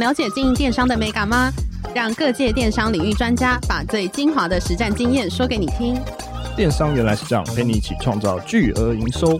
了解经营电商的美感吗？让各界电商领域专家把最精华的实战经验说给你听。电商原来是这样，陪你一起创造巨额营收。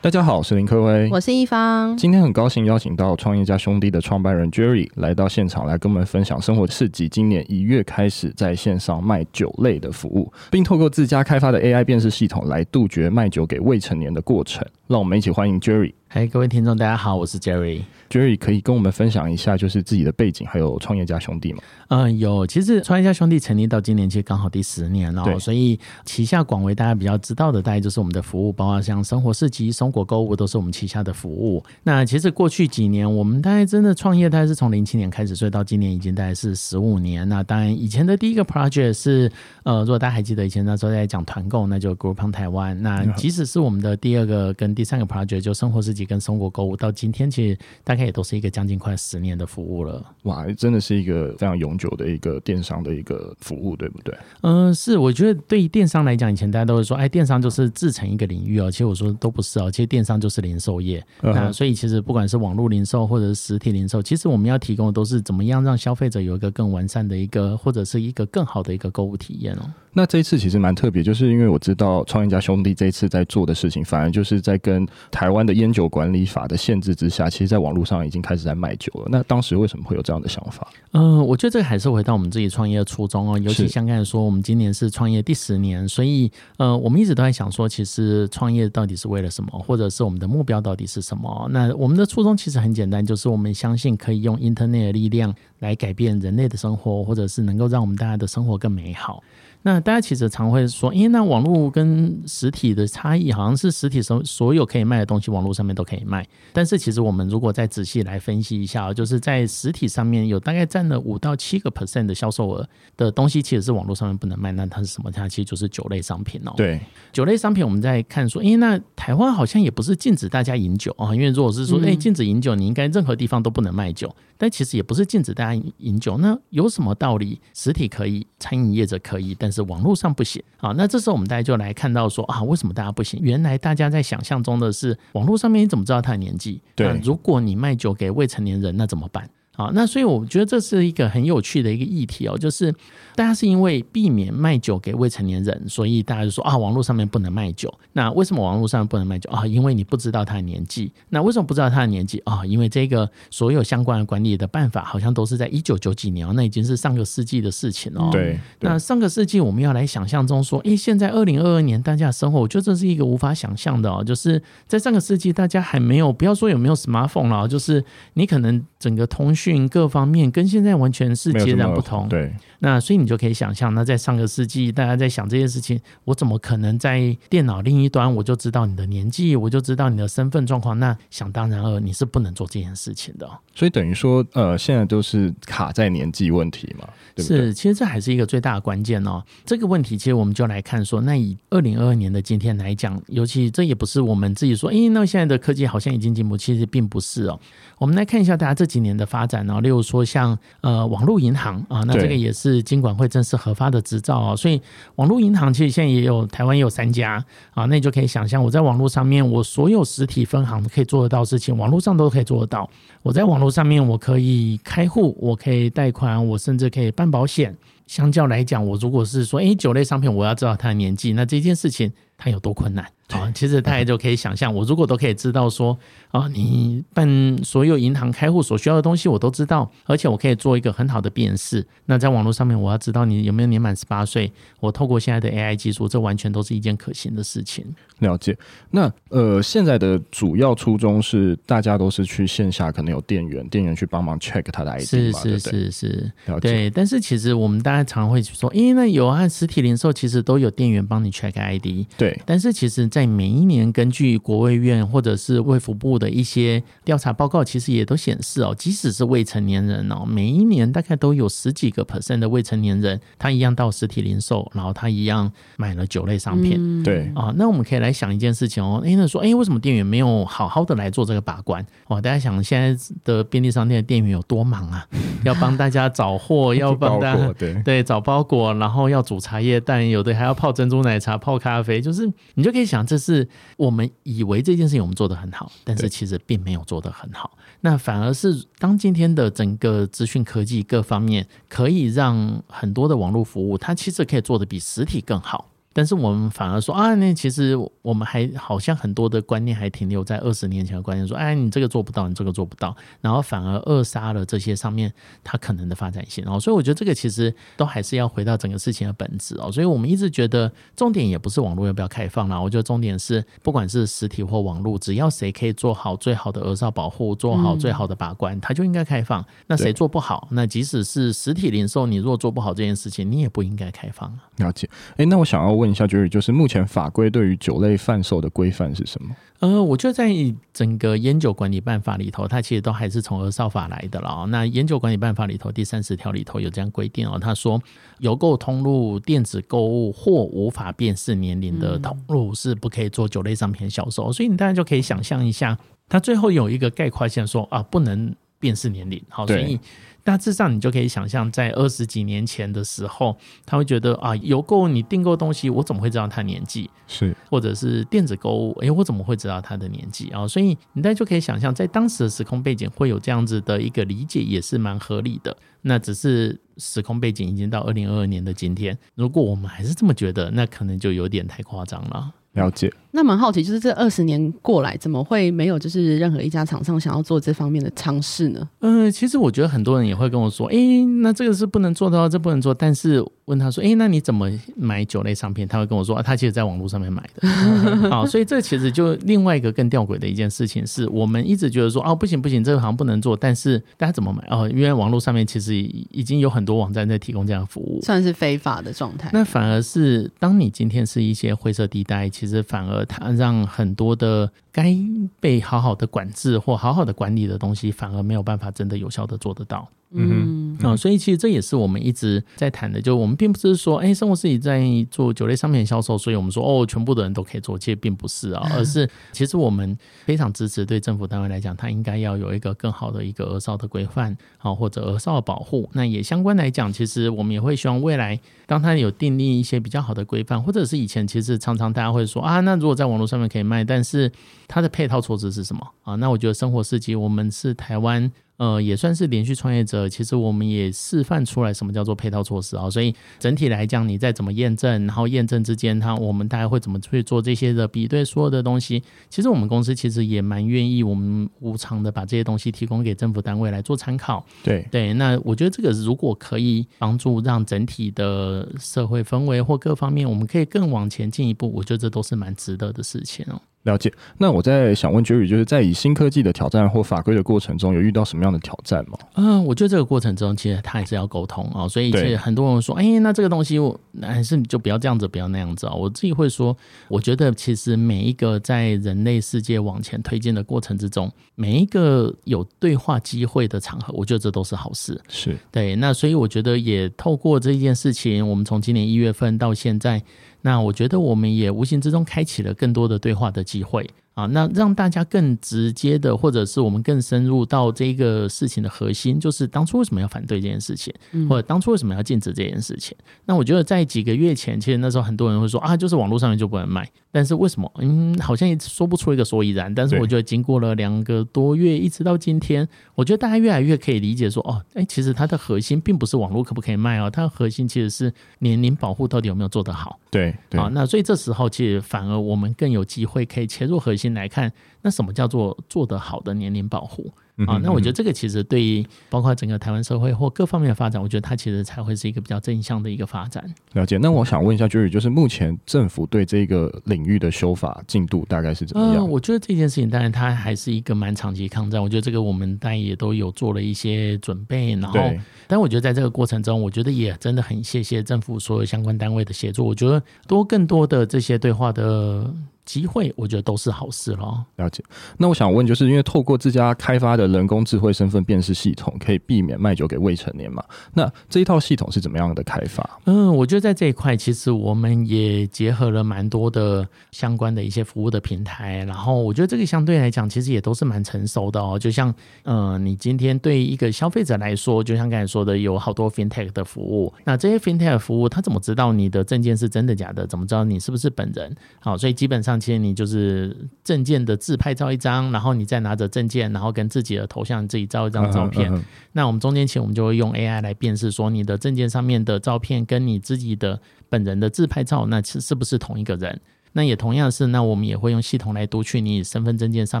大家好，我是林科威，我是一方。今天很高兴邀请到创业家兄弟的创办人 Jerry 来到现场，来跟我们分享生活市集今年一月开始在线上卖酒类的服务，并透过自家开发的 AI 辨识系统来杜绝卖酒给未成年的过程。让我们一起欢迎 Jerry。嗨，各位听众，大家好，我是 Jerry。Jerry 可以跟我们分享一下，就是自己的背景，还有创业家兄弟吗？嗯，有。其实创业家兄弟成立到今年，其实刚好第十年了，所以旗下广为大家比较知道的，大概就是我们的服务，包括像生活市集、松果购物，都是我们旗下的服务。那其实过去几年，我们大概真的创业，大概是从零七年开始，所以到今年已经大概是十五年。那当然，以前的第一个 project 是，呃，如果大家还记得以前那时候在讲团购，那就 Groupon 台湾。那即使是我们的第二个跟第三个 project，就生活市集跟生活购物。到今天，其实大概也都是一个将近快十年的服务了。哇，真的是一个非常永久的一个电商的一个服务，对不对？嗯、呃，是。我觉得对于电商来讲，以前大家都会说，哎，电商就是自成一个领域哦。其实我说都不是哦，其实电商就是零售业。嗯、那所以其实不管是网络零售或者是实体零售，其实我们要提供的都是怎么样让消费者有一个更完善的一个，或者是一个更好的一个购物体验哦。那这一次其实蛮特别，就是因为我知道创业家兄弟这一次在做的事情，反而就是在跟台湾的烟酒管理法的限制之下，其实，在网络上已经开始在卖酒了。那当时为什么会有这样的想法？嗯、呃，我觉得这个还是回到我们自己创业的初衷哦。尤其像刚才说，我们今年是创业第十年，所以呃，我们一直都在想说，其实创业到底是为了什么，或者是我们的目标到底是什么？那我们的初衷其实很简单，就是我们相信可以用 Internet 的力量来改变人类的生活，或者是能够让我们大家的生活更美好。那大家其实常会说，因为那网络跟实体的差异，好像是实体所所有可以卖的东西，网络上面都可以卖。但是其实我们如果再仔细来分析一下，就是在实体上面有大概占了五到七个 percent 的销售额的东西，其实是网络上面不能卖。那它是什么？它其实就是酒类商品哦。对，酒类商品我们在看说，因为那台湾好像也不是禁止大家饮酒啊，因为如果是说，哎，禁止饮酒，你应该任何地方都不能卖酒。但其实也不是禁止大家饮酒，那有什么道理？实体可以，餐饮业者可以，但是网络上不行啊。那这时候我们大家就来看到说啊，为什么大家不行？原来大家在想象中的是网络上面你怎么知道他的年纪？对，如果你卖酒给未成年人，那怎么办？好，那所以我觉得这是一个很有趣的一个议题哦，就是大家是因为避免卖酒给未成年人，所以大家就说啊，网络上面不能卖酒。那为什么网络上面不能卖酒啊？因为你不知道他的年纪。那为什么不知道他的年纪啊？因为这个所有相关的管理的办法，好像都是在一九九几年哦，那已经是上个世纪的事情哦。对。那上个世纪我们要来想象中说，诶，现在二零二二年大家的生活，我觉得这是一个无法想象的哦。就是在上个世纪，大家还没有不要说有没有 smartphone 了，就是你可能整个通讯各方面。跟现在完全是截然不同。对，那所以你就可以想象，那在上个世纪，大家在想这件事情，我怎么可能在电脑另一端我就知道你的年纪，我就知道你的身份状况？那想当然了，你是不能做这件事情的。所以等于说，呃，现在都是卡在年纪问题嘛？对不对？是，其实这还是一个最大的关键哦。这个问题，其实我们就来看说，那以二零二二年的今天来讲，尤其这也不是我们自己说，哎，那现在的科技好像已经进步，其实并不是哦。我们来看一下大家这几年的发展哦，例如说像呃网络银行啊，那这个也是金管会正式核发的执照哦。所以网络银行其实现在也有台湾也有三家啊，那你就可以想象，我在网络上面，我所有实体分行可以做得到的事情，网络上都可以做得到。我在网络上面，我可以开户，我可以贷款，我甚至可以办保险。相较来讲，我如果是说，诶，酒类商品，我要知道它的年纪，那这件事情它有多困难？啊，其实大家就可以想象，我如果都可以知道说，啊，你办所有银行开户所需要的东西，我都知道，而且我可以做一个很好的辨识。那在网络上面，我要知道你有没有年满十八岁，我透过现在的 AI 技术，这完全都是一件可行的事情。了解。那呃，现在的主要初衷是，大家都是去线下，可能有店员，店员去帮忙 check 他的 ID 是是是是，了解。对，但是其实我们大家常会说，诶，那有啊实体零售，其实都有店员帮你 check ID。对，但是其实在在每一年，根据国卫院或者是卫福部的一些调查报告，其实也都显示哦，即使是未成年人哦，每一年大概都有十几个 percent 的未成年人，他一样到实体零售，然后他一样买了酒类商品。嗯、对啊，那我们可以来想一件事情哦，哎，那说，哎，为什么店员没有好好的来做这个把关？哦，大家想现在的便利商店的店员有多忙啊？要帮大家找货，要帮大家对对找包裹，然后要煮茶叶蛋，有的还要泡珍珠奶茶、泡咖啡，就是。就是你就可以想，这是我们以为这件事情我们做得很好，但是其实并没有做得很好。那反而是当今天的整个资讯科技各方面，可以让很多的网络服务，它其实可以做得比实体更好。但是我们反而说啊，那其实我们还好像很多的观念还停留在二十年前的观念，说哎，你这个做不到，你这个做不到，然后反而扼杀了这些上面它可能的发展性。哦，所以我觉得这个其实都还是要回到整个事情的本质哦。所以我们一直觉得重点也不是网络要不要开放啦，我觉得重点是不管是实体或网络，只要谁可以做好最好的额少保护，做好最好的把关，它就应该开放。那谁做不好，那即使是实体零售，你如果做不好这件事情，你也不应该开放。了解。哎，那我想要问一下 Jerry，就是目前法规对于酒类贩售的规范是什么？呃，我觉得在整个烟酒管理办法里头，它其实都还是从儿少法来的了。那烟酒管理办法里头第三十条里头有这样规定哦，他说邮购通路电子购物或无法辨识年龄的通路是不可以做酒类商品销售。所以你大家就可以想象一下，它最后有一个概括线说啊，不能辨识年龄。好，所以。大致上，你就可以想象，在二十几年前的时候，他会觉得啊，邮购你订购东西，我怎么会知道他年纪？是，或者是电子购物，诶，我怎么会知道他的年纪啊？所以你大家就可以想象，在当时的时空背景，会有这样子的一个理解，也是蛮合理的。那只是时空背景已经到二零二二年的今天，如果我们还是这么觉得，那可能就有点太夸张了。了解。那蛮好奇，就是这二十年过来，怎么会没有就是任何一家厂商想要做这方面的尝试呢？嗯、呃，其实我觉得很多人也会跟我说，哎、欸，那这个是不能做的，这不能做。但是问他说，哎、欸，那你怎么买酒类商品？他会跟我说，啊、他其实在网络上面买的。好，所以这其实就另外一个更吊诡的一件事情是，我们一直觉得说，哦，不行不行，这个好像不能做。但是大家怎么买？哦，因为网络上面其实已经有很多网站在提供这样的服务，算是非法的状态。那反而是当你今天是一些灰色地带，其实反而它让很多的该被好好的管制或好好的管理的东西，反而没有办法真的有效的做得到。嗯哼，啊，所以其实这也是我们一直在谈的，就我们并不是说，哎，生活自己在做酒类商品销售，所以我们说，哦，全部的人都可以做，其实并不是啊，而是其实我们非常支持，对政府单位来讲，它应该要有一个更好的一个额少的规范，啊，或者额少的保护。那也相关来讲，其实我们也会希望未来，当它有订立一些比较好的规范，或者是以前其实常常大家会说，啊，那如果在网络上面可以卖，但是它的配套措施是什么啊？那我觉得生活市集，我们是台湾。呃，也算是连续创业者，其实我们也示范出来什么叫做配套措施啊。所以整体来讲，你再怎么验证，然后验证之间，它我们大概会怎么去做这些的比对，所有的东西，其实我们公司其实也蛮愿意，我们无偿的把这些东西提供给政府单位来做参考。对对，那我觉得这个如果可以帮助让整体的社会氛围或各方面，我们可以更往前进一步，我觉得这都是蛮值得的事情哦。了解，那我在想问 Jerry，就是在以新科技的挑战或法规的过程中，有遇到什么样的挑战吗？嗯、呃，我觉得这个过程中，其实他还是要沟通啊、哦，所以其实很多人说，哎对，那这个东西我还是就不要这样子，不要那样子啊、哦。我自己会说，我觉得其实每一个在人类世界往前推进的过程之中，每一个有对话机会的场合，我觉得这都是好事。是对，那所以我觉得也透过这件事情，我们从今年一月份到现在。那我觉得我们也无形之中开启了更多的对话的机会。啊，那让大家更直接的，或者是我们更深入到这个事情的核心，就是当初为什么要反对这件事情，或者当初为什么要禁止这件事情。那我觉得在几个月前，其实那时候很多人会说啊，就是网络上面就不能卖。但是为什么？嗯，好像也说不出一个所以然。但是我觉得经过了两个多月，一直到今天，我觉得大家越来越可以理解说，哦，哎，其实它的核心并不是网络可不可以卖哦，它的核心其实是年龄保护到底有没有做得好。对，对，好，那所以这时候其实反而我们更有机会可以切入核心来看，那什么叫做做得好的年龄保护？啊，那我觉得这个其实对于包括整个台湾社会或各方面的发展，我觉得它其实才会是一个比较正向的一个发展。了解。那我想问一下，Jerry，就是目前政府对这个领域的修法进度大概是怎么样？呃，我觉得这件事情当然它还是一个蛮长期抗战。我觉得这个我们大家也都有做了一些准备，然后，但我觉得在这个过程中，我觉得也真的很谢谢政府所有相关单位的协助。我觉得多更多的这些对话的。机会，我觉得都是好事咯。了解。那我想问，就是因为透过自家开发的人工智慧身份辨识系统，可以避免卖酒给未成年嘛？那这一套系统是怎么样的开发？嗯，我觉得在这一块，其实我们也结合了蛮多的相关的一些服务的平台。然后，我觉得这个相对来讲，其实也都是蛮成熟的哦。就像，嗯、呃，你今天对一个消费者来说，就像刚才说的，有好多 FinTech 的服务。那这些 FinTech 服务，他怎么知道你的证件是真的假的？怎么知道你是不是本人？好，所以基本上。其实你就是证件的自拍照一张，然后你再拿着证件，然后跟自己的头像自己照一张照片。那我们中间其实我们就会用 AI 来辨识说你的证件上面的照片跟你自己的本人的自拍照，那是是不是同一个人？那也同样是，那我们也会用系统来读取你身份证件上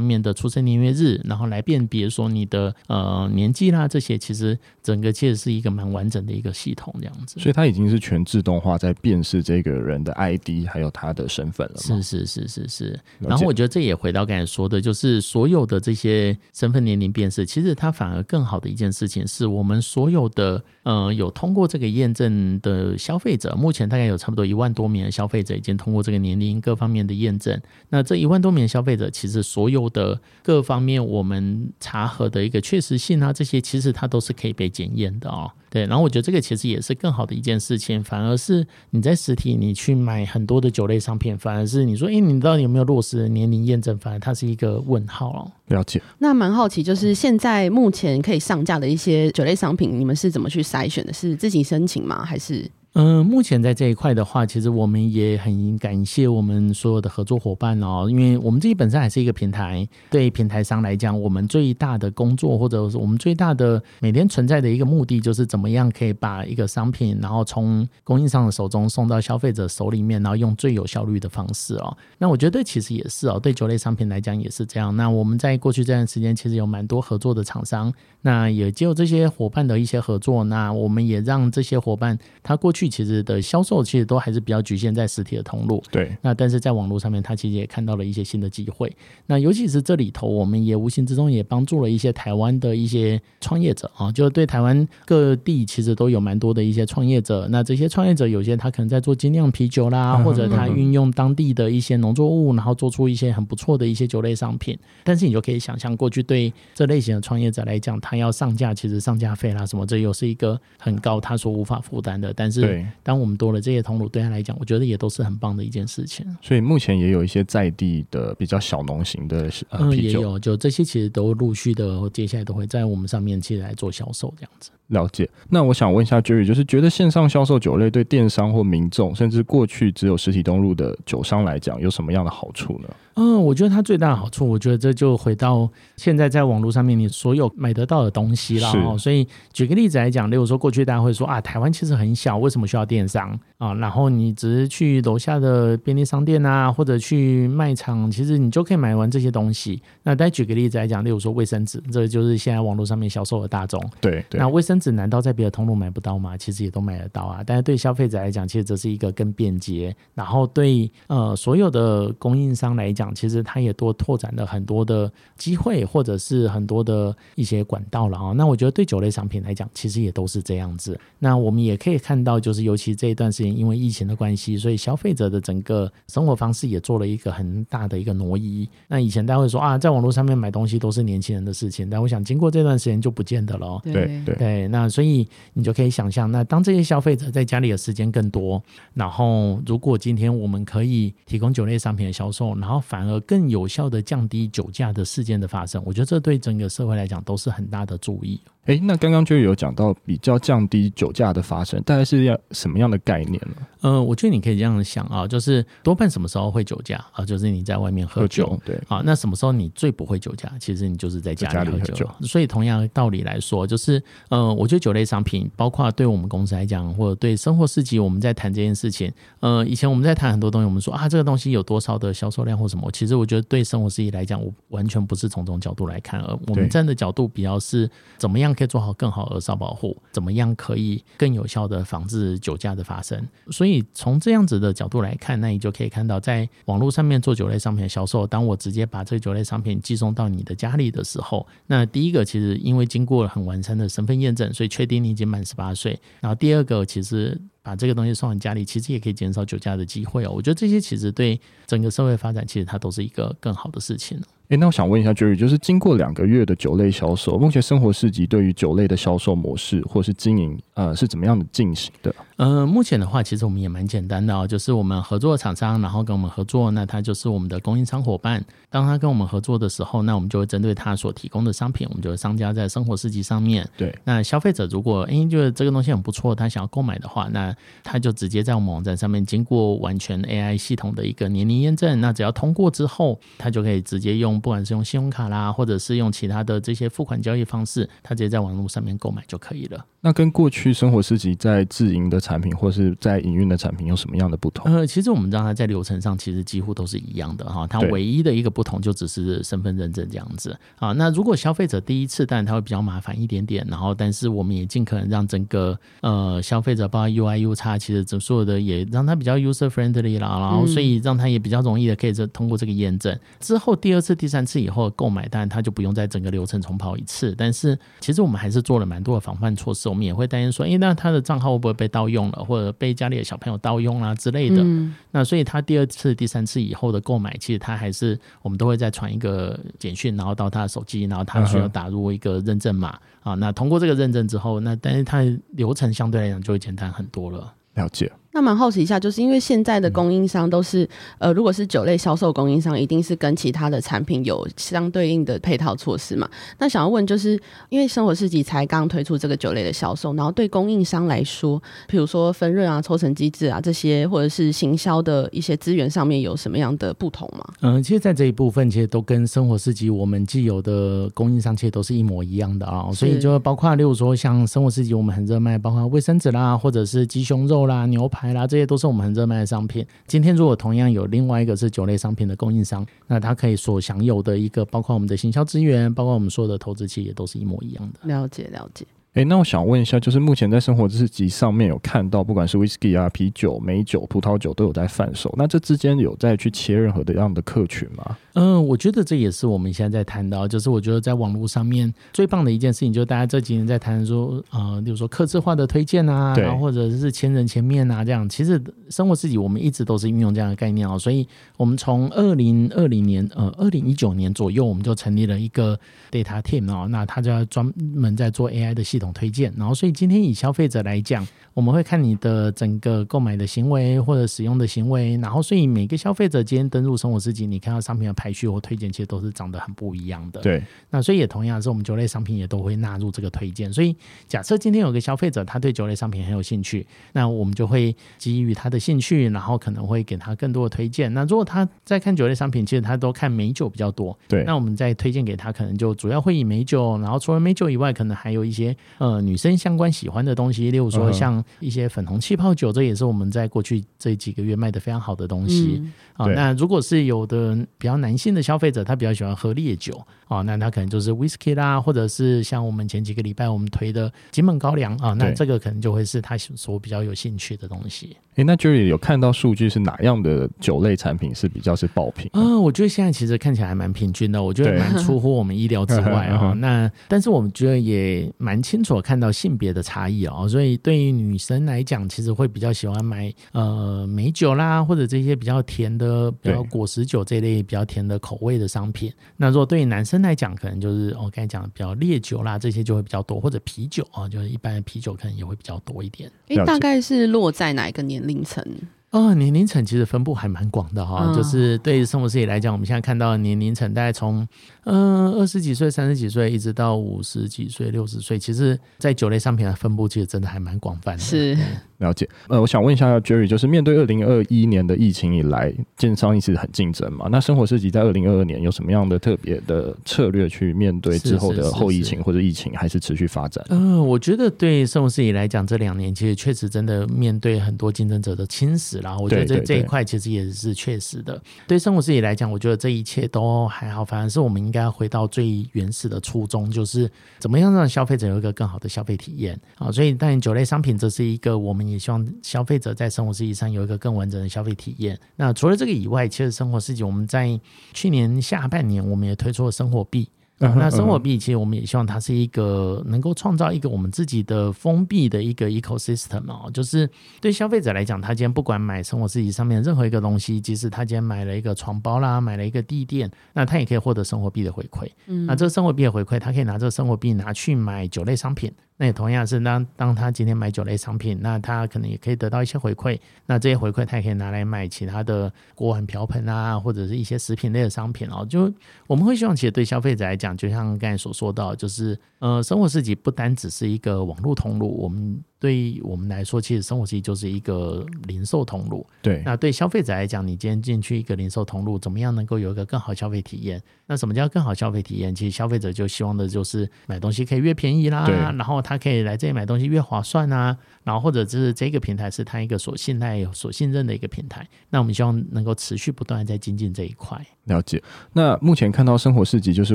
面的出生年月日，然后来辨别说你的呃年纪啦，这些其实整个其实是一个蛮完整的一个系统这样子。所以它已经是全自动化在辨识这个人的 ID 还有他的身份了。是是是是是。然后我觉得这也回到刚才说的，就是所有的这些身份年龄辨识，其实它反而更好的一件事情是我们所有的呃有通过这个验证的消费者，目前大概有差不多一万多名的消费者已经通过这个年龄。各方面的验证，那这一万多名消费者，其实所有的各方面我们查核的一个确实性啊，这些其实它都是可以被检验的哦。对，然后我觉得这个其实也是更好的一件事情，反而是你在实体你去买很多的酒类商品，反而是你说，哎，你到底有没有落实年龄验证？反而它是一个问号哦。了解。那蛮好奇，就是现在目前可以上架的一些酒类商品，你们是怎么去筛选的？是自己申请吗？还是？嗯，目前在这一块的话，其实我们也很感谢我们所有的合作伙伴哦，因为我们自己本身还是一个平台，对平台商来讲，我们最大的工作或者是我们最大的每天存在的一个目的，就是怎么样可以把一个商品，然后从供应商的手中送到消费者手里面，然后用最有效率的方式哦。那我觉得其实也是哦，对酒类商品来讲也是这样。那我们在过去这段时间，其实有蛮多合作的厂商，那也就这些伙伴的一些合作，那我们也让这些伙伴他过去。其实的销售其实都还是比较局限在实体的通路，对。那但是在网络上面，他其实也看到了一些新的机会。那尤其是这里头，我们也无形之中也帮助了一些台湾的一些创业者啊，就对台湾各地其实都有蛮多的一些创业者。那这些创业者有些他可能在做精酿啤酒啦，或者他运用当地的一些农作物，然后做出一些很不错的一些酒类商品。但是你就可以想象，过去对这类型的创业者来讲，他要上架，其实上架费啦什么，这又是一个很高，他所无法负担的。但是对，当我们多了这些通路，对他来讲，我觉得也都是很棒的一件事情。所以目前也有一些在地的比较小农型的呃啤酒，嗯，也有，就这些其实都陆续的，接下来都会在我们上面其实来做销售这样子。了解。那我想问一下 Jerry，就是觉得线上销售酒类对电商或民众，甚至过去只有实体通路的酒商来讲，有什么样的好处呢？嗯，我觉得它最大的好处，我觉得这就回到现在在网络上面你所有买得到的东西了哦。所以举个例子来讲，例如说过去大家会说啊，台湾其实很小，为什么需要电商啊？然后你只是去楼下的便利商店啊，或者去卖场，其实你就可以买完这些东西。那再举个例子来讲，例如说卫生纸，这就是现在网络上面销售的大众。对对。那卫生纸难道在别的通路买不到吗？其实也都买得到啊。但是对消费者来讲，其实这是一个更便捷。然后对呃所有的供应商来讲，其实它也多拓展了很多的机会，或者是很多的一些管道了啊。那我觉得对酒类商品来讲，其实也都是这样子。那我们也可以看到，就是尤其这一段时间，因为疫情的关系，所以消费者的整个生活方式也做了一个很大的一个挪移。那以前大家会说啊，在网络上面买东西都是年轻人的事情，但我想经过这段时间就不见得了。对对对，那所以你就可以想象，那当这些消费者在家里的时间更多，然后如果今天我们可以提供酒类商品的销售，然后反而更有效的降低酒驾的事件的发生，我觉得这对整个社会来讲都是很大的注意。哎，那刚刚就有讲到比较降低酒驾的发生，大概是要什么样的概念呢？呃，我觉得你可以这样想啊，就是多半什么时候会酒驾啊？就是你在外面喝酒，喝酒对啊。那什么时候你最不会酒驾？其实你就是在家里喝酒。喝酒所以同样道理来说，就是呃，我觉得酒类商品，包括对我们公司来讲，或者对生活市集，我们在谈这件事情。呃，以前我们在谈很多东西，我们说啊，这个东西有多少的销售量或什么？其实我觉得对生活市集来讲，我完全不是从这种角度来看，而我们站的角度比较是怎么样可以做好更好的烧保护，怎么样可以更有效的防止酒驾的发生。所以从这样子的角度来看，那你就可以看到，在网络上面做酒类商品的销售，当我直接把这酒类商品寄送到你的家里的时候，那第一个其实因为经过了很完善的身份验证，所以确定你已经满十八岁。然后第二个，其实把这个东西送到家里，其实也可以减少酒驾的机会哦。我觉得这些其实对整个社会发展，其实它都是一个更好的事情。诶，那我想问一下 Jerry，就是经过两个月的酒类销售，目前生活市集对于酒类的销售模式或是经营，呃，是怎么样的进行的？呃，目前的话，其实我们也蛮简单的哦，就是我们合作的厂商，然后跟我们合作，那他就是我们的供应商伙伴。当他跟我们合作的时候，那我们就会针对他所提供的商品，我们就会商家在生活市集上面。对，那消费者如果诶觉得这个东西很不错，他想要购买的话，那他就直接在我们网站上面经过完全 AI 系统的一个年龄验证，那只要通过之后，他就可以直接用，不管是用信用卡。啦，或者是用其他的这些付款交易方式，他直接在网络上面购买就可以了。那跟过去生活市集在自营的产品或是在营运的产品有什么样的不同？呃，其实我们知道它在流程上其实几乎都是一样的哈，它唯一的一个不同就只是身份认证这样子啊。那如果消费者第一次，当然他会比较麻烦一点点，然后但是我们也尽可能让整个呃消费者包括 UI UX，其实所有的也让他比较 user friendly 啦，然后所以让他也比较容易的可以这通过这个验证之后，第二次、第三次以后购买，当然他就不用在整个流程重跑一次。但是其实我们还是做了蛮多的防范措施，我们也会担心说，诶，那他的账号会不会被盗用了，或者被家里的小朋友盗用啦之类的。嗯、那所以他第二次、第三次以后的购买，其实他还是我们都会再传一个简讯，然后到他的手机，然后他需要打入一个认证码啊。那通过这个认证之后，那但是他的流程相对来讲就会简单很多了。了解。那蛮好奇一下，就是因为现在的供应商都是，呃，如果是酒类销售供应商，一定是跟其他的产品有相对应的配套措施嘛？那想要问，就是因为生活市集才刚推出这个酒类的销售，然后对供应商来说，比如说分润啊、抽成机制啊这些，或者是行销的一些资源上面有什么样的不同吗？嗯，其实，在这一部分，其实都跟生活市集我们既有的供应商，其实都是一模一样的啊。所以就包括，例如说像生活市集，我们很热卖，包括卫生纸啦，或者是鸡胸肉啦、牛排。来啦，这些都是我们很热卖的商品。今天如果同样有另外一个是酒类商品的供应商，那他可以所享有的一个，包括我们的行销资源，包括我们所有的投资期，也都是一模一样的。了解，了解。哎，那我想问一下，就是目前在生活市集上面有看到，不管是 whisky 啊、啤酒、美酒、葡萄酒都有在贩售，那这之间有在去切任何的样的客群吗？嗯，我觉得这也是我们现在在谈到，就是我觉得在网络上面最棒的一件事情，就是大家这几年在谈说，呃，比如说客制化的推荐啊，然后或者是千人千面啊这样。其实生活自己我们一直都是运用这样的概念哦，所以我们从二零二零年，呃，二零一九年左右，我们就成立了一个 data team 哦，那他就要专门在做 AI 的系统。推荐，然后所以今天以消费者来讲，我们会看你的整个购买的行为或者使用的行为，然后所以每个消费者今天登入生活市集，你看到商品的排序或推荐，其实都是长得很不一样的。对，那所以也同样是我们酒类商品也都会纳入这个推荐。所以假设今天有个消费者他对酒类商品很有兴趣，那我们就会基于他的兴趣，然后可能会给他更多的推荐。那如果他在看酒类商品，其实他都看美酒比较多，对，那我们再推荐给他，可能就主要会以美酒，然后除了美酒以外，可能还有一些。呃，女生相关喜欢的东西，例如说像一些粉红气泡酒，这也是我们在过去这几个月卖的非常好的东西啊。那如果是有的比较男性的消费者，他比较喜欢喝烈酒啊，那他可能就是 whisky 啦，或者是像我们前几个礼拜我们推的金门高粱啊，那这个可能就会是他所比较有兴趣的东西。诶，那 Jerry 有看到数据是哪样的酒类产品是比较是爆品？啊，我觉得现在其实看起来还蛮平均的，我觉得蛮出乎我们意料之外啊。那但是我们觉得也蛮清楚看到性别的差异哦，所以对于女生来讲，其实会比较喜欢买呃美酒啦，或者这些比较甜的，比较果实酒这类比较甜的口味的商品。那如果对于男生来讲，可能就是我刚才讲的比较烈酒啦，这些就会比较多，或者啤酒啊，就是一般的啤酒可能也会比较多一点。诶，大概是落在哪一个年？凌晨哦，年龄层其实分布还蛮广的哈，就是对于生活自己来讲，我们现在看到的年龄层大概从。嗯，二十几岁、三十几岁，一直到五十几岁、六十岁，其实，在酒类商品的分布，其实真的还蛮广泛的。是了解。呃，我想问一下 Jerry，就是面对二零二一年的疫情以来，电商一直很竞争嘛？那生活设计在二零二二年有什么样的特别的策略去面对之后的后疫情或者疫情，还是持续发展？嗯，我觉得对生活设计来讲，这两年其实确实真的面对很多竞争者的侵蚀啦。我觉得这这一块其实也是确实的。对生活设计来讲，我觉得这一切都还好，反而是我们应该回到最原始的初衷，就是怎么样让消费者有一个更好的消费体验啊！所以，当然酒类商品这是一个，我们也希望消费者在生活市集上有一个更完整的消费体验。那除了这个以外，其实生活市集我们在去年下半年，我们也推出了生活币。嗯那生活币其实我们也希望它是一个能够创造一个我们自己的封闭的一个 ecosystem 哦，就是对消费者来讲，他今天不管买生活自己上面任何一个东西，即使他今天买了一个床包啦，买了一个地垫，那他也可以获得生活币的回馈。嗯，那这个生活币的回馈，他可以拿这个生活币拿去买酒类商品。那也同样是当当他今天买酒类商品，那他可能也可以得到一些回馈。那这些回馈他也可以拿来买其他的锅碗瓢盆啊，或者是一些食品类的商品哦。就我们会希望，其实对消费者来讲，就像刚才所说到，就是呃，生活市集不单只是一个网络通路，我们。对于我们来说，其实生活其实就是一个零售通路。对，那对消费者来讲，你今天进去一个零售通路，怎么样能够有一个更好消费体验？那什么叫更好消费体验？其实消费者就希望的就是买东西可以越便宜啦，然后他可以来这里买东西越划算啊，然后或者是这个平台是他一个所信赖、所信任的一个平台。那我们希望能够持续不断在精进这一块。了解。那目前看到生活市集，就是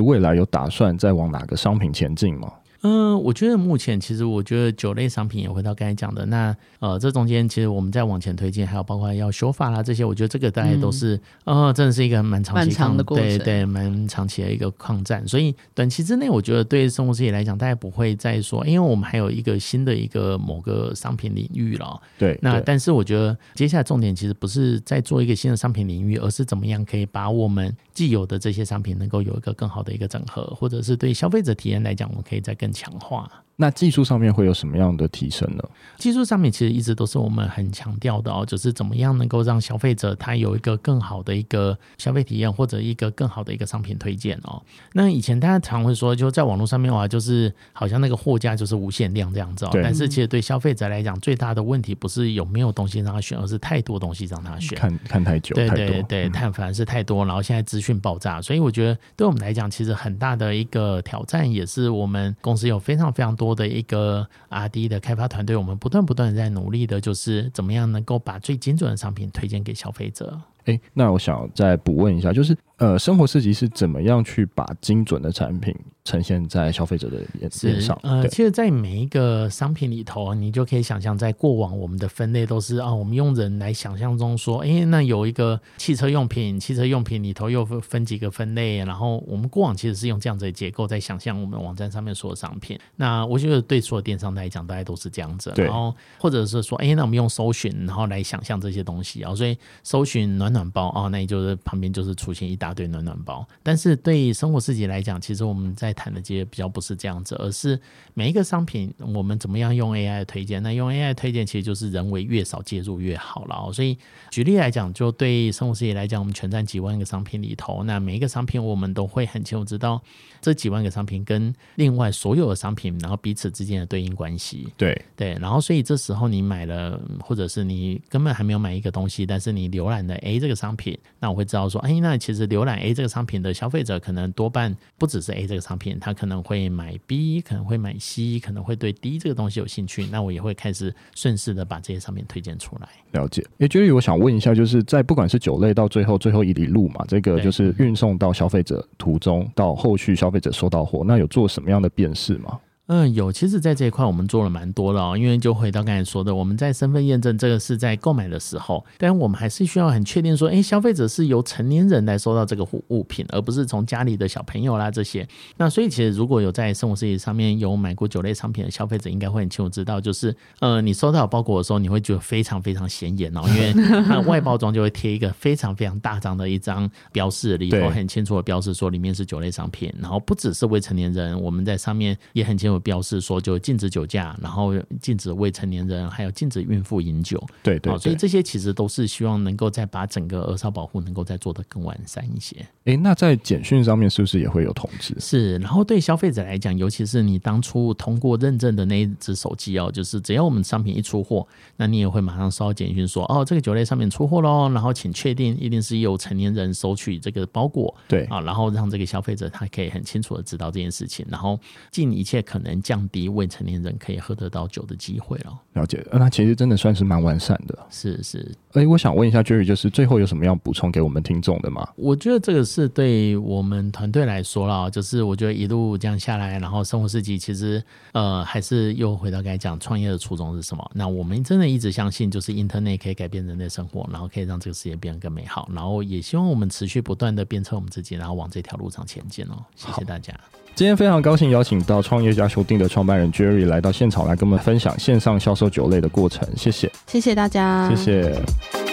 未来有打算再往哪个商品前进吗？嗯，我觉得目前其实我觉得酒类商品也回到刚才讲的那呃，这中间其实我们在往前推进，还有包括要修法啦这些，我觉得这个大概都是、嗯、呃，真的是一个蛮长期长的过程，对对，蛮长期的一个抗战。所以短期之内，我觉得对生活市集来讲，大家不会再说，因为我们还有一个新的一个某个商品领域了。对，那但是我觉得接下来重点其实不是在做一个新的商品领域，而是怎么样可以把我们既有的这些商品能够有一个更好的一个整合，或者是对消费者体验来讲，我们可以再更强化。那技术上面会有什么样的提升呢？技术上面其实一直都是我们很强调的哦，就是怎么样能够让消费者他有一个更好的一个消费体验，或者一个更好的一个商品推荐哦。那以前大家常会说，就在网络上面的话，就是好像那个货架就是无限量这样子哦。但是其实对消费者来讲，最大的问题不是有没有东西让他选，而是太多东西让他选，看看太久，对对对，看反而是太多，然后现在资讯爆炸，所以我觉得对我们来讲，其实很大的一个挑战，也是我们公司有非常非常多的一个。R&D 的开发团队，我们不断不断在努力的，就是怎么样能够把最精准的商品推荐给消费者。诶，那我想再补问一下，就是呃，生活市集是怎么样去把精准的产品呈现在消费者的眼睛上？呃，其实，在每一个商品里头，你就可以想象，在过往我们的分类都是啊，我们用人来想象中说，哎，那有一个汽车用品，汽车用品里头又分分几个分类，然后我们过往其实是用这样子的结构在想象我们网站上面所有商品。那我觉得对所有电商来讲，大概都是这样子。然后或者是说，哎，那我们用搜寻，然后来想象这些东西啊，所以搜寻暖暖。暖包啊，那也就是旁边就是出现一大堆暖暖包。但是对生活市集来讲，其实我们在谈的这些比较不是这样子，而是每一个商品我们怎么样用 AI 推荐。那用 AI 推荐，其实就是人为越少介入越好了。所以举例来讲，就对生活市集来讲，我们全站几万个商品里头，那每一个商品我们都会很清楚知道这几万个商品跟另外所有的商品，然后彼此之间的对应关系。对对，然后所以这时候你买了，或者是你根本还没有买一个东西，但是你浏览的 A 这个。这个商品，那我会知道说，哎，那其实浏览 A 这个商品的消费者，可能多半不只是 A 这个商品，他可能会买 B，可能会买 C，可能会对 D 这个东西有兴趣。那我也会开始顺势的把这些商品推荐出来。了解。哎，Jerry，我想问一下，就是在不管是酒类到最后最后一里路嘛，这个就是运送到消费者途中到后续消费者收到货，那有做什么样的辨识吗？嗯，有，其实，在这一块我们做了蛮多的哦。因为就回到刚才说的，我们在身份验证这个是在购买的时候，但我们还是需要很确定说，哎，消费者是由成年人来收到这个物物品，而不是从家里的小朋友啦这些。那所以，其实如果有在生活市集上面有买过酒类商品的消费者，应该会很清楚知道，就是呃，你收到包裹的时候，你会觉得非常非常显眼哦，因为它外包装就会贴一个非常非常大张的一张标示，里头很清楚的标示说里面是酒类商品，然后不只是未成年人，我们在上面也很清楚。标示说就禁止酒驾，然后禁止未成年人，还有禁止孕妇饮酒。对对，对，所以这些其实都是希望能够再把整个儿少保护能够再做得更完善一些。哎，那在简讯上面是不是也会有通知？是，然后对消费者来讲，尤其是你当初通过认证的那一只手机哦，就是只要我们商品一出货，那你也会马上收到简讯说，哦，这个酒类商品出货喽，然后请确定一定是由成年人收取这个包裹。对啊，然后让这个消费者他可以很清楚的知道这件事情，然后尽一切可能。能降低未成年人可以喝得到酒的机会了。了解，那其实真的算是蛮完善的。是是。哎，我想问一下 Jerry，就是最后有什么要补充给我们听众的吗？我觉得这个是对我们团队来说啦，就是我觉得一路这样下来，然后生活市集其实呃还是又回到刚才讲创业的初衷是什么？那我们真的一直相信，就是 Internet 可以改变人类生活，然后可以让这个世界变得更美好，然后也希望我们持续不断的鞭策我们自己，然后往这条路上前进哦。谢谢大家。今天非常高兴邀请到创业家修订的创办人 Jerry 来到现场来跟我们分享线上销售酒类的过程。谢谢，谢谢大家，谢谢。